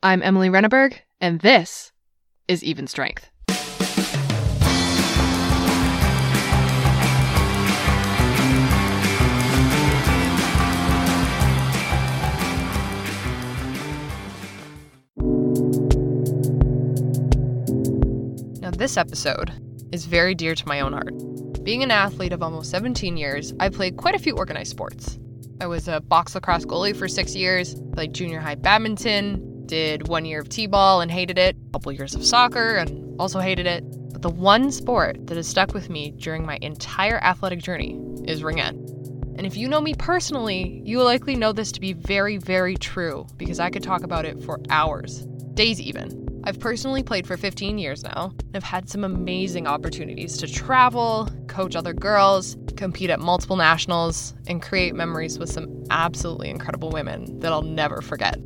I'm Emily Renneberg, and this is Even Strength. Now, this episode is very dear to my own heart. Being an athlete of almost 17 years, I played quite a few organized sports. I was a box lacrosse goalie for six years, played junior high badminton, did one year of t ball and hated it, a couple years of soccer and also hated it. But the one sport that has stuck with me during my entire athletic journey is ringette. And if you know me personally, you likely know this to be very, very true because I could talk about it for hours, days even. I've personally played for 15 years now and have had some amazing opportunities to travel, coach other girls, compete at multiple nationals, and create memories with some absolutely incredible women that I'll never forget.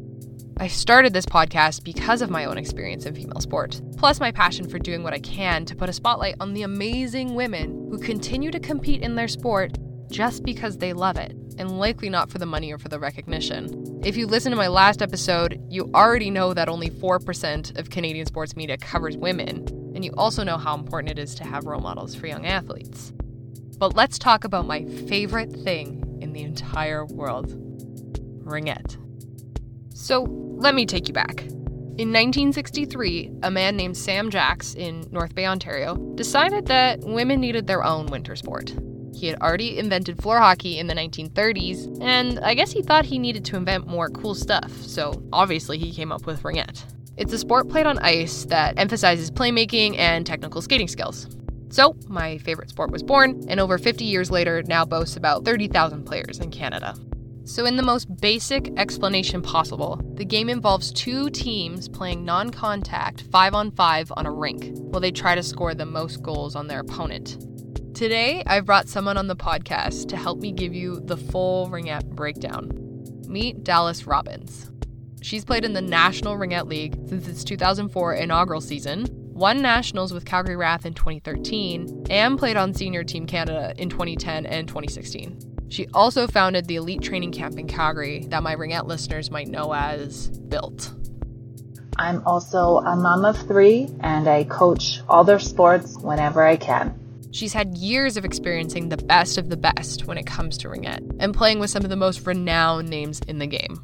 I started this podcast because of my own experience in female sport, plus my passion for doing what I can to put a spotlight on the amazing women who continue to compete in their sport just because they love it, and likely not for the money or for the recognition. If you listen to my last episode, you already know that only 4% of Canadian sports media covers women, and you also know how important it is to have role models for young athletes. But let's talk about my favorite thing in the entire world ringette. So let me take you back. In 1963, a man named Sam Jacks in North Bay, Ontario, decided that women needed their own winter sport. He had already invented floor hockey in the 1930s, and I guess he thought he needed to invent more cool stuff, so obviously he came up with ringette. It's a sport played on ice that emphasizes playmaking and technical skating skills. So, my favorite sport was born, and over 50 years later, now boasts about 30,000 players in Canada. So, in the most basic explanation possible, the game involves two teams playing non contact 5 on 5 on a rink, while they try to score the most goals on their opponent. Today, I've brought someone on the podcast to help me give you the full ringette breakdown. Meet Dallas Robbins. She's played in the National Ringette League since its 2004 inaugural season, won nationals with Calgary Wrath in 2013, and played on Senior Team Canada in 2010 and 2016. She also founded the elite training camp in Calgary that my ringette listeners might know as Built. I'm also a mom of three and I coach all their sports whenever I can. She's had years of experiencing the best of the best when it comes to ringette and playing with some of the most renowned names in the game.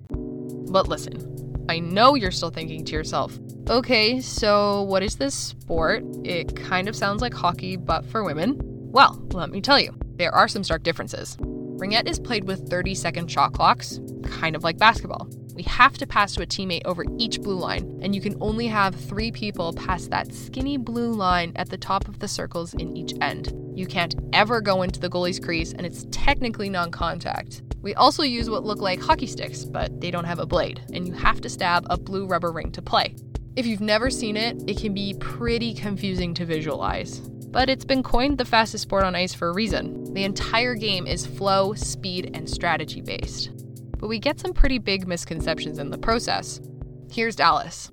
But listen, I know you're still thinking to yourself, okay, so what is this sport? It kind of sounds like hockey, but for women. Well, let me tell you, there are some stark differences. Ringette is played with 30 second shot clocks, kind of like basketball. We have to pass to a teammate over each blue line, and you can only have three people pass that skinny blue line at the top of the circles in each end. You can't ever go into the goalie's crease, and it's technically non contact. We also use what look like hockey sticks, but they don't have a blade, and you have to stab a blue rubber ring to play. If you've never seen it, it can be pretty confusing to visualize. But it's been coined the fastest sport on ice for a reason. The entire game is flow, speed, and strategy based. But we get some pretty big misconceptions in the process. Here's Dallas.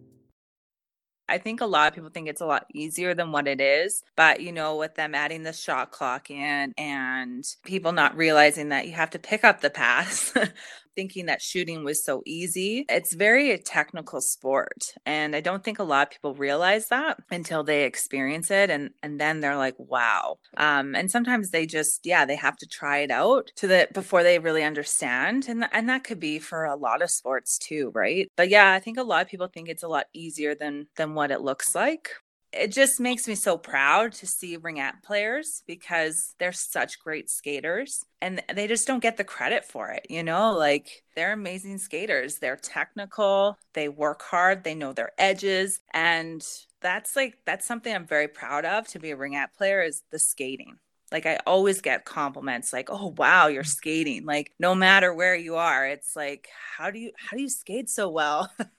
I think a lot of people think it's a lot easier than what it is. But, you know, with them adding the shot clock in and people not realizing that you have to pick up the pass, thinking that shooting was so easy, it's very a technical sport. And I don't think a lot of people realize that until they experience it. And, and then they're like, wow. Um, and sometimes they just, yeah, they have to try it out to the before they really understand. And, and that could be for a lot of sports too, right? But yeah, I think a lot of people think it's a lot easier than than what it looks like. It just makes me so proud to see ringette players because they're such great skaters and they just don't get the credit for it, you know? Like they're amazing skaters. They're technical, they work hard, they know their edges. And that's like that's something I'm very proud of to be a ringette player is the skating. Like i always get compliments like oh wow you're skating. Like no matter where you are it's like how do you how do you skate so well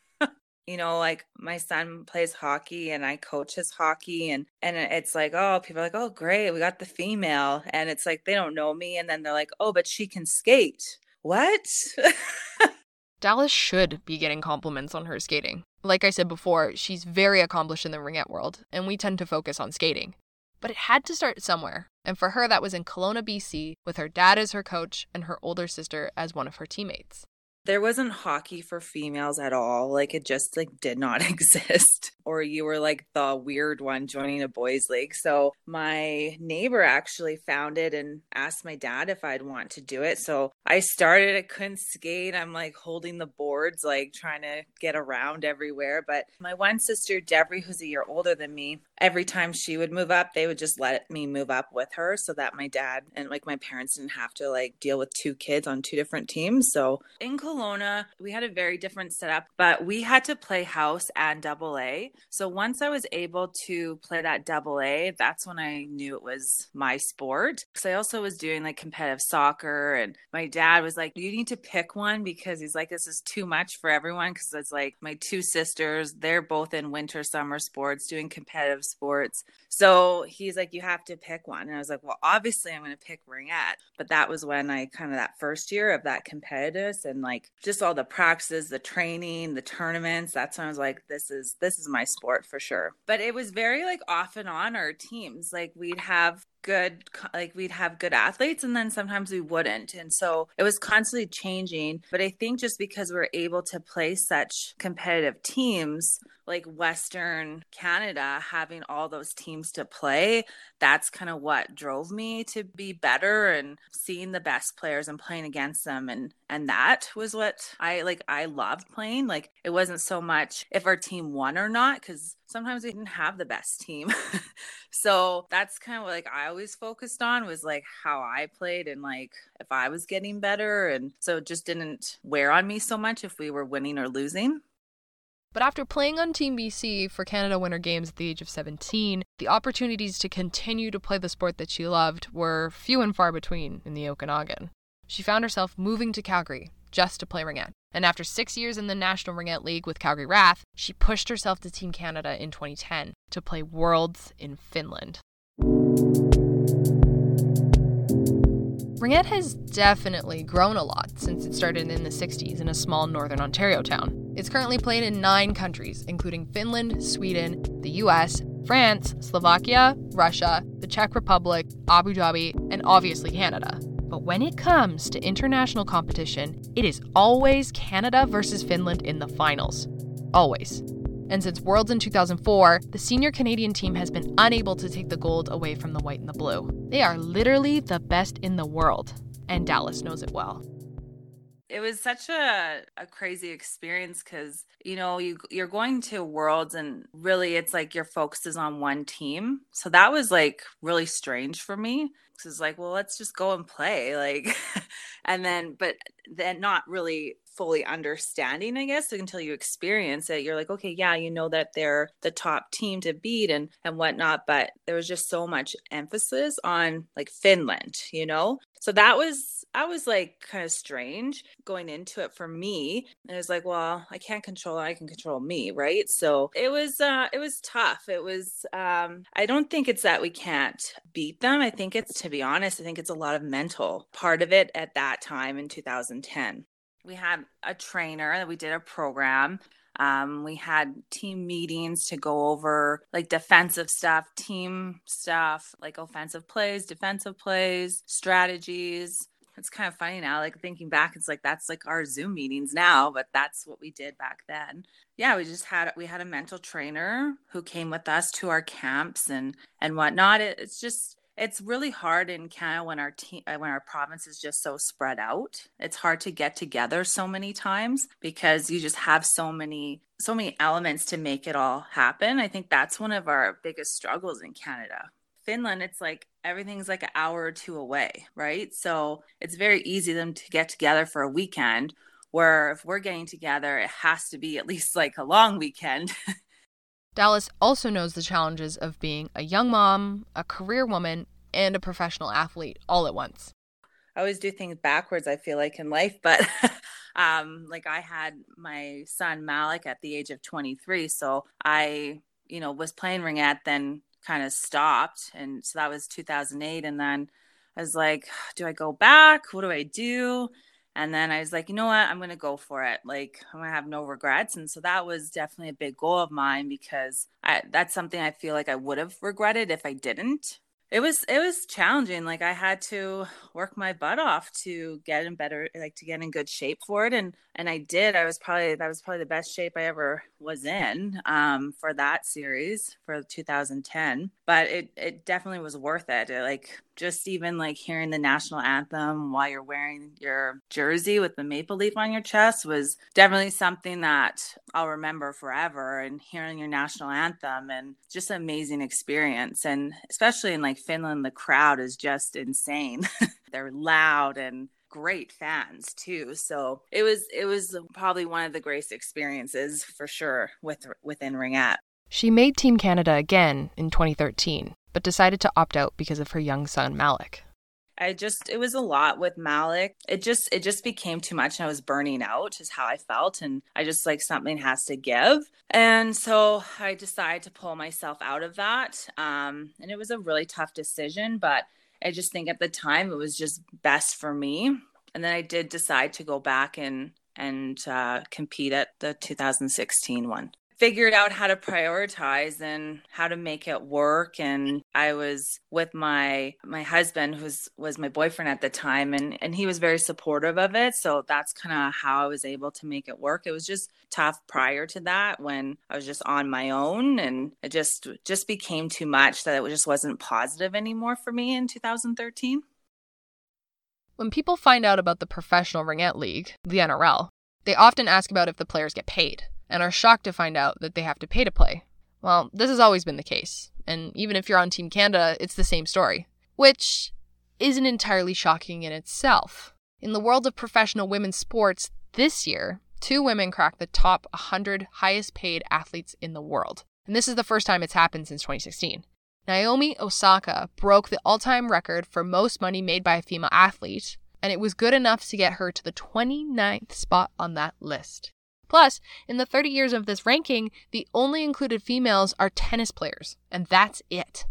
you know like my son plays hockey and i coach his hockey and and it's like oh people are like oh great we got the female and it's like they don't know me and then they're like oh but she can skate what Dallas should be getting compliments on her skating. Like I said before, she's very accomplished in the ringette world, and we tend to focus on skating. But it had to start somewhere, and for her, that was in Kelowna, BC, with her dad as her coach and her older sister as one of her teammates. There wasn't hockey for females at all. Like it just like did not exist. Or you were like the weird one joining a boys league. So my neighbor actually found it and asked my dad if I'd want to do it. So I started, I couldn't skate. I'm like holding the boards, like trying to get around everywhere. But my one sister, Debbie, who's a year older than me, every time she would move up, they would just let me move up with her so that my dad and like my parents didn't have to like deal with two kids on two different teams. So in Kelowna, we had a very different setup, but we had to play house and double A. So once I was able to play that double A, that's when I knew it was my sport. Because I also was doing like competitive soccer, and my dad was like, You need to pick one because he's like, This is too much for everyone. Because it's like my two sisters, they're both in winter, summer sports, doing competitive sports. So he's like, You have to pick one. And I was like, Well, obviously, I'm going to pick ringette. But that was when I kind of that first year of that competitiveness and like just all the practices, the training, the tournaments. That's when I was like, This is, this is my sport for sure. But it was very like off and on our teams. Like we'd have good like we'd have good athletes and then sometimes we wouldn't and so it was constantly changing but i think just because we are able to play such competitive teams like western canada having all those teams to play that's kind of what drove me to be better and seeing the best players and playing against them and and that was what i like i loved playing. Like it wasn't so much if our team won or not because sometimes we didn't have the best team. So that's kind of like i always focused on was like how i played and like if i was getting better and so it just didn't wear on me so much if we were winning or losing but after playing on Team BC for Canada Winter Games at the age of 17, the opportunities to continue to play the sport that she loved were few and far between in the Okanagan. She found herself moving to Calgary just to play ringette. And after six years in the National Ringette League with Calgary Wrath, she pushed herself to Team Canada in 2010 to play Worlds in Finland. Ringette has definitely grown a lot since it started in the 60s in a small northern Ontario town. It's currently played in nine countries, including Finland, Sweden, the US, France, Slovakia, Russia, the Czech Republic, Abu Dhabi, and obviously Canada. But when it comes to international competition, it is always Canada versus Finland in the finals. Always. And since Worlds in 2004, the senior Canadian team has been unable to take the gold away from the white and the blue. They are literally the best in the world, and Dallas knows it well. It was such a, a crazy experience because you know you you're going to worlds and really it's like your focus is on one team. So that was like really strange for me because it's like well let's just go and play like and then but then not really fully understanding, I guess, until you experience it. You're like, okay, yeah, you know that they're the top team to beat and and whatnot, but there was just so much emphasis on like Finland, you know. So that was I was like kind of strange going into it for me. And it was like, well, I can't control I can control me, right? So it was uh it was tough. It was um I don't think it's that we can't beat them. I think it's to be honest, I think it's a lot of mental part of it at that time in 2010 we had a trainer that we did a program um, we had team meetings to go over like defensive stuff, team stuff, like offensive plays, defensive plays, strategies. It's kind of funny now, like thinking back, it's like that's like our Zoom meetings now, but that's what we did back then. Yeah, we just had we had a mental trainer who came with us to our camps and and whatnot. It, it's just it's really hard in Canada when our team uh, when our province is just so spread out. It's hard to get together so many times because you just have so many so many elements to make it all happen. I think that's one of our biggest struggles in Canada. Finland, it's like everything's like an hour or two away, right? So it's very easy them to get together for a weekend. Where if we're getting together, it has to be at least like a long weekend Dallas also knows the challenges of being a young mom, a career woman, and a professional athlete all at once. I always do things backwards, I feel like in life, but um, like I had my son Malik at the age of 23. So I, you know, was playing ringette, then kind of stopped. And so that was 2008. And then I was like, do I go back? What do I do? And then I was like, you know what? I'm going to go for it. Like, I'm going to have no regrets. And so that was definitely a big goal of mine because I, that's something I feel like I would have regretted if I didn't. it was it was challenging like i had to work my butt off to get in better like to get in good shape for it and and i did i was probably that was probably the best shape i ever was in um for that series for 2010 but it it definitely was worth it, it like just even like hearing the national anthem while you're wearing your jersey with the maple leaf on your chest was definitely something that I'll remember forever and hearing your national anthem and just an amazing experience and especially in like Finland the crowd is just insane. They're loud and great fans too. So it was it was probably one of the greatest experiences for sure with within Ringette. She made Team Canada again in 2013 but decided to opt out because of her young son, Malik. I just it was a lot with Malik. It just it just became too much and I was burning out is how I felt and I just like something has to give. And so I decided to pull myself out of that. Um and it was a really tough decision, but I just think at the time it was just best for me. And then I did decide to go back and and uh, compete at the 2016 one figured out how to prioritize and how to make it work and i was with my my husband who's was my boyfriend at the time and and he was very supportive of it so that's kind of how i was able to make it work. It was just tough prior to that when i was just on my own and it just just became too much that it just wasn't positive anymore for me in 2013 when people find out about the professional ringette league the nrl they often ask about if the players get paid and are shocked to find out that they have to pay to play. Well, this has always been the case, and even if you're on Team Canada, it's the same story, which isn't entirely shocking in itself. In the world of professional women's sports, this year, two women cracked the top 100 highest paid athletes in the world. And this is the first time it's happened since 2016. Naomi Osaka broke the all time record for most money made by a female athlete, and it was good enough to get her to the 29th spot on that list. Plus, in the 30 years of this ranking, the only included females are tennis players, and that's it.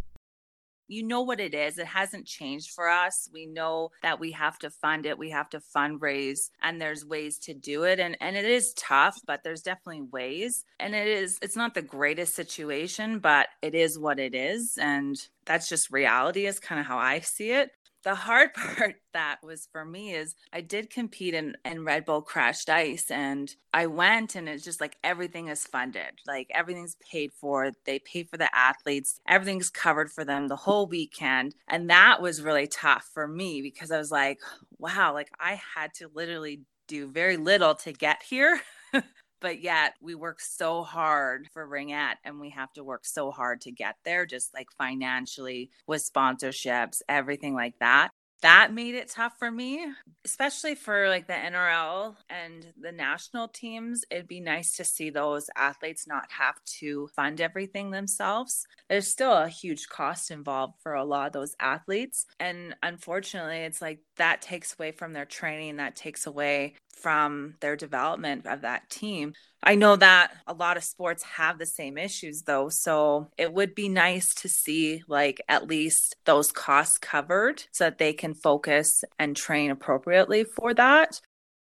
You know what it is. It hasn't changed for us. We know that we have to fund it, we have to fundraise, and there's ways to do it. And and it is tough, but there's definitely ways. And it is it's not the greatest situation, but it is what it is. And that's just reality, is kind of how I see it the hard part that was for me is I did compete in, in Red Bull Crashed Ice and I went and it's just like everything is funded. Like everything's paid for. They pay for the athletes. Everything's covered for them the whole weekend. And that was really tough for me because I was like, wow, like I had to literally do very little to get here. but yet we work so hard for Ringette and we have to work so hard to get there, just like financially with sponsorships, everything like that. That made it tough for me, especially for like the NRL and the national teams. It'd be nice to see those athletes not have to fund everything themselves. There's still a huge cost involved for a lot of those athletes. And unfortunately, it's like that takes away from their training, that takes away from their development of that team. I know that a lot of sports have the same issues though, so it would be nice to see like at least those costs covered so that they can focus and train appropriately for that.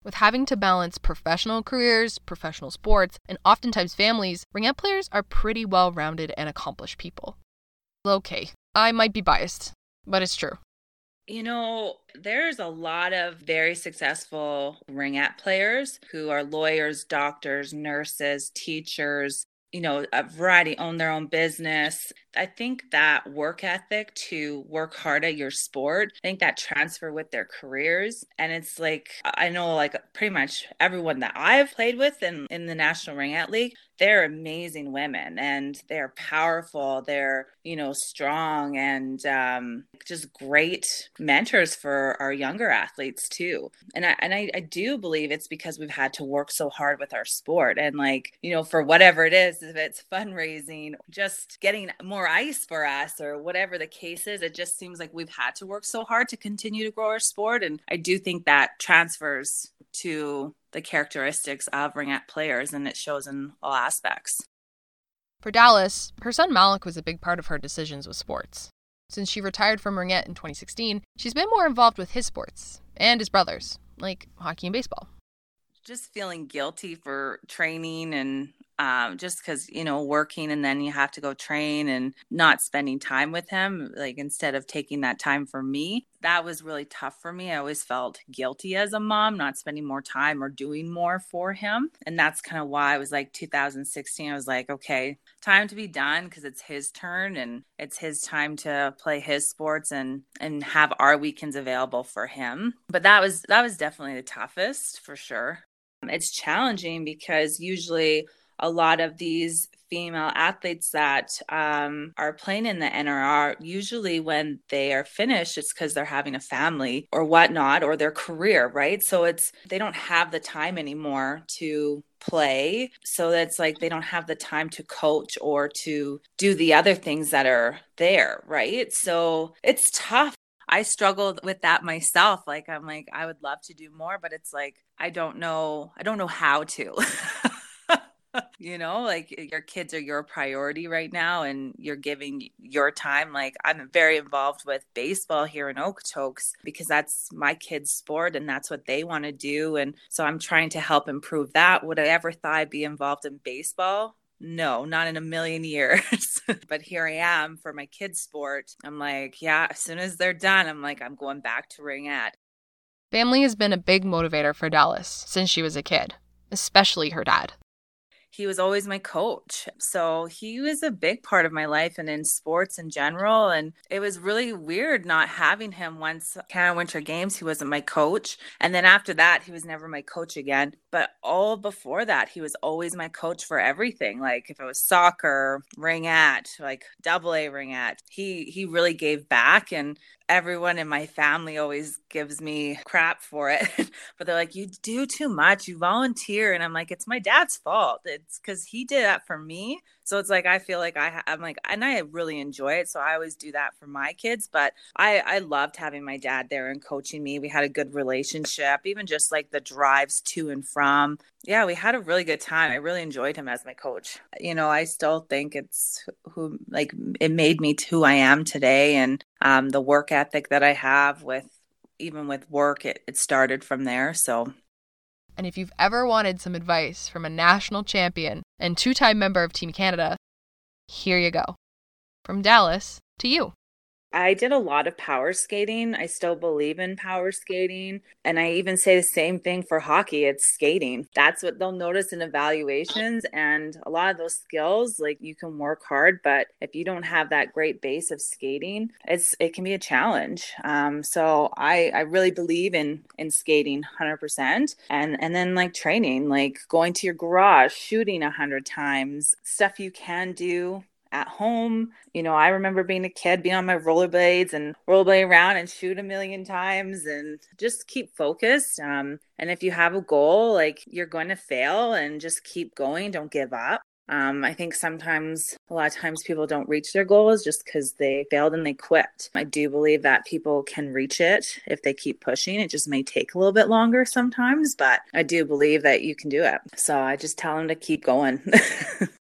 With having to balance professional careers, professional sports, and oftentimes families, ringette players are pretty well rounded and accomplished people. Okay, I might be biased, but it's true. You know, there's a lot of very successful ringette players who are lawyers, doctors, nurses, teachers, you know, a variety own their own business. I think that work ethic to work hard at your sport, I think that transfer with their careers. And it's like, I know like pretty much everyone that I've played with in, in the National Ringette League, they're amazing women and they're powerful. They're, you know, strong and um, just great mentors for our younger athletes too. And I, and I, I do believe it's because we've had to work so hard with our sport and like, you know, for whatever it is, if it's fundraising, just getting more ice for us or whatever the case is, it just seems like we've had to work so hard to continue to grow our sport. And I do think that transfers to the characteristics of ringette players and it shows in all aspects. For Dallas, her son Malik was a big part of her decisions with sports. Since she retired from ringette in 2016, she's been more involved with his sports and his brothers, like hockey and baseball. Just feeling guilty for training and um, just because you know working and then you have to go train and not spending time with him like instead of taking that time for me that was really tough for me. I always felt guilty as a mom not spending more time or doing more for him and that's kind of why i was like 2016 i was like okay time to be done because it's his turn and it's his time to play his sports and and have our weekends available for him. But that was that was definitely the toughest for sure. It's challenging because usually a lot of these female athletes that um, are playing in the NRL, usually when they are finished, it's because they're having a family or whatnot or their career, right? So it's they don't have the time anymore to play. So that's like they don't have the time to coach or to do the other things that are there, right? So it's tough. I struggled with that myself. Like I'm like I would love to do more, but it's like I don't know I don't know how to. you know, like eh, your kids are your priority right now and you're giving your time. Like I'm very involved with baseball here in Okotoks because that's my kids' sport and that's what they want to do. And so I'm trying to help improve that. Would I ever thought I'd be involved in baseball? No, not in a million years. but here I am for my kids' sport. I'm like, yeah, as soon as they're done, I'm like, I'm going back to ringette. Family has been a big motivator for Dallas since she was a kid, especially her dad he was always my coach. So he was a big part of my life and in sports in general. And it was really weird not having him once Canada Winter Games. He wasn't my coach. And then after that, he was never my coach again. But all before that, he was always my coach for everything. Like if it was soccer, ringette, like double A ringette, he he really gave back. And everyone in my family always gives me crap for it but they're like you do too much. You volunteer. And i'm like it's my dad's fault. It's because he did that for me so it's like I feel like I I'm like and I really enjoy it. So I always do that for my kids. But I I loved having my dad there and coaching me. We had a good relationship, even just like the drives to and from. Yeah, we had a really good time. I really enjoyed him as my coach. You know, I still think it's who like it made me who I am today and um, the work ethic that I have with even with work it, it started from there so and if you've ever wanted some advice from a national champion and two time member of Team Canada, here you go. From Dallas to you. I did a lot of power skating. I still believe in power skating. And I even say the same thing for hockey it's skating. That's what they'll notice in evaluations. And a lot of those skills, like you can work hard, but if you don't have that great base of skating, it's it can be a challenge. Um, so I, I really believe in in skating 100%. And, and then like training, like going to your garage, shooting 100 times, stuff you can do at home. You know, I remember being a kid, being on my rollerblades and rollerblade around and shoot a million times and just keep focused. Um, and if you have a goal, like you're going to fail and just keep going, don't give up. Um, I think sometimes, a lot of times, people don't reach their goals just because they failed and they quit. I do believe that people can reach it if they keep pushing. It just may take a little bit longer sometimes, but I do believe that you can do it. So I just tell them to keep going.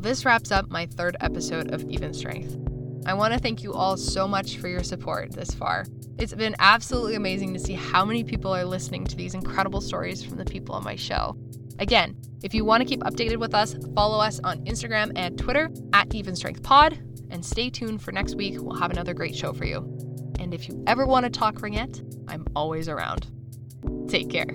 This wraps up my third episode of Even Strength. I want to thank you all so much for your support this far. It's been absolutely amazing to see how many people are listening to these incredible stories from the people on my show. Again, if you want to keep updated with us, follow us on Instagram and Twitter at Even Strength Pod, and stay tuned for next week. We'll have another great show for you. And if you ever want to talk ringette, I'm always around. Take care.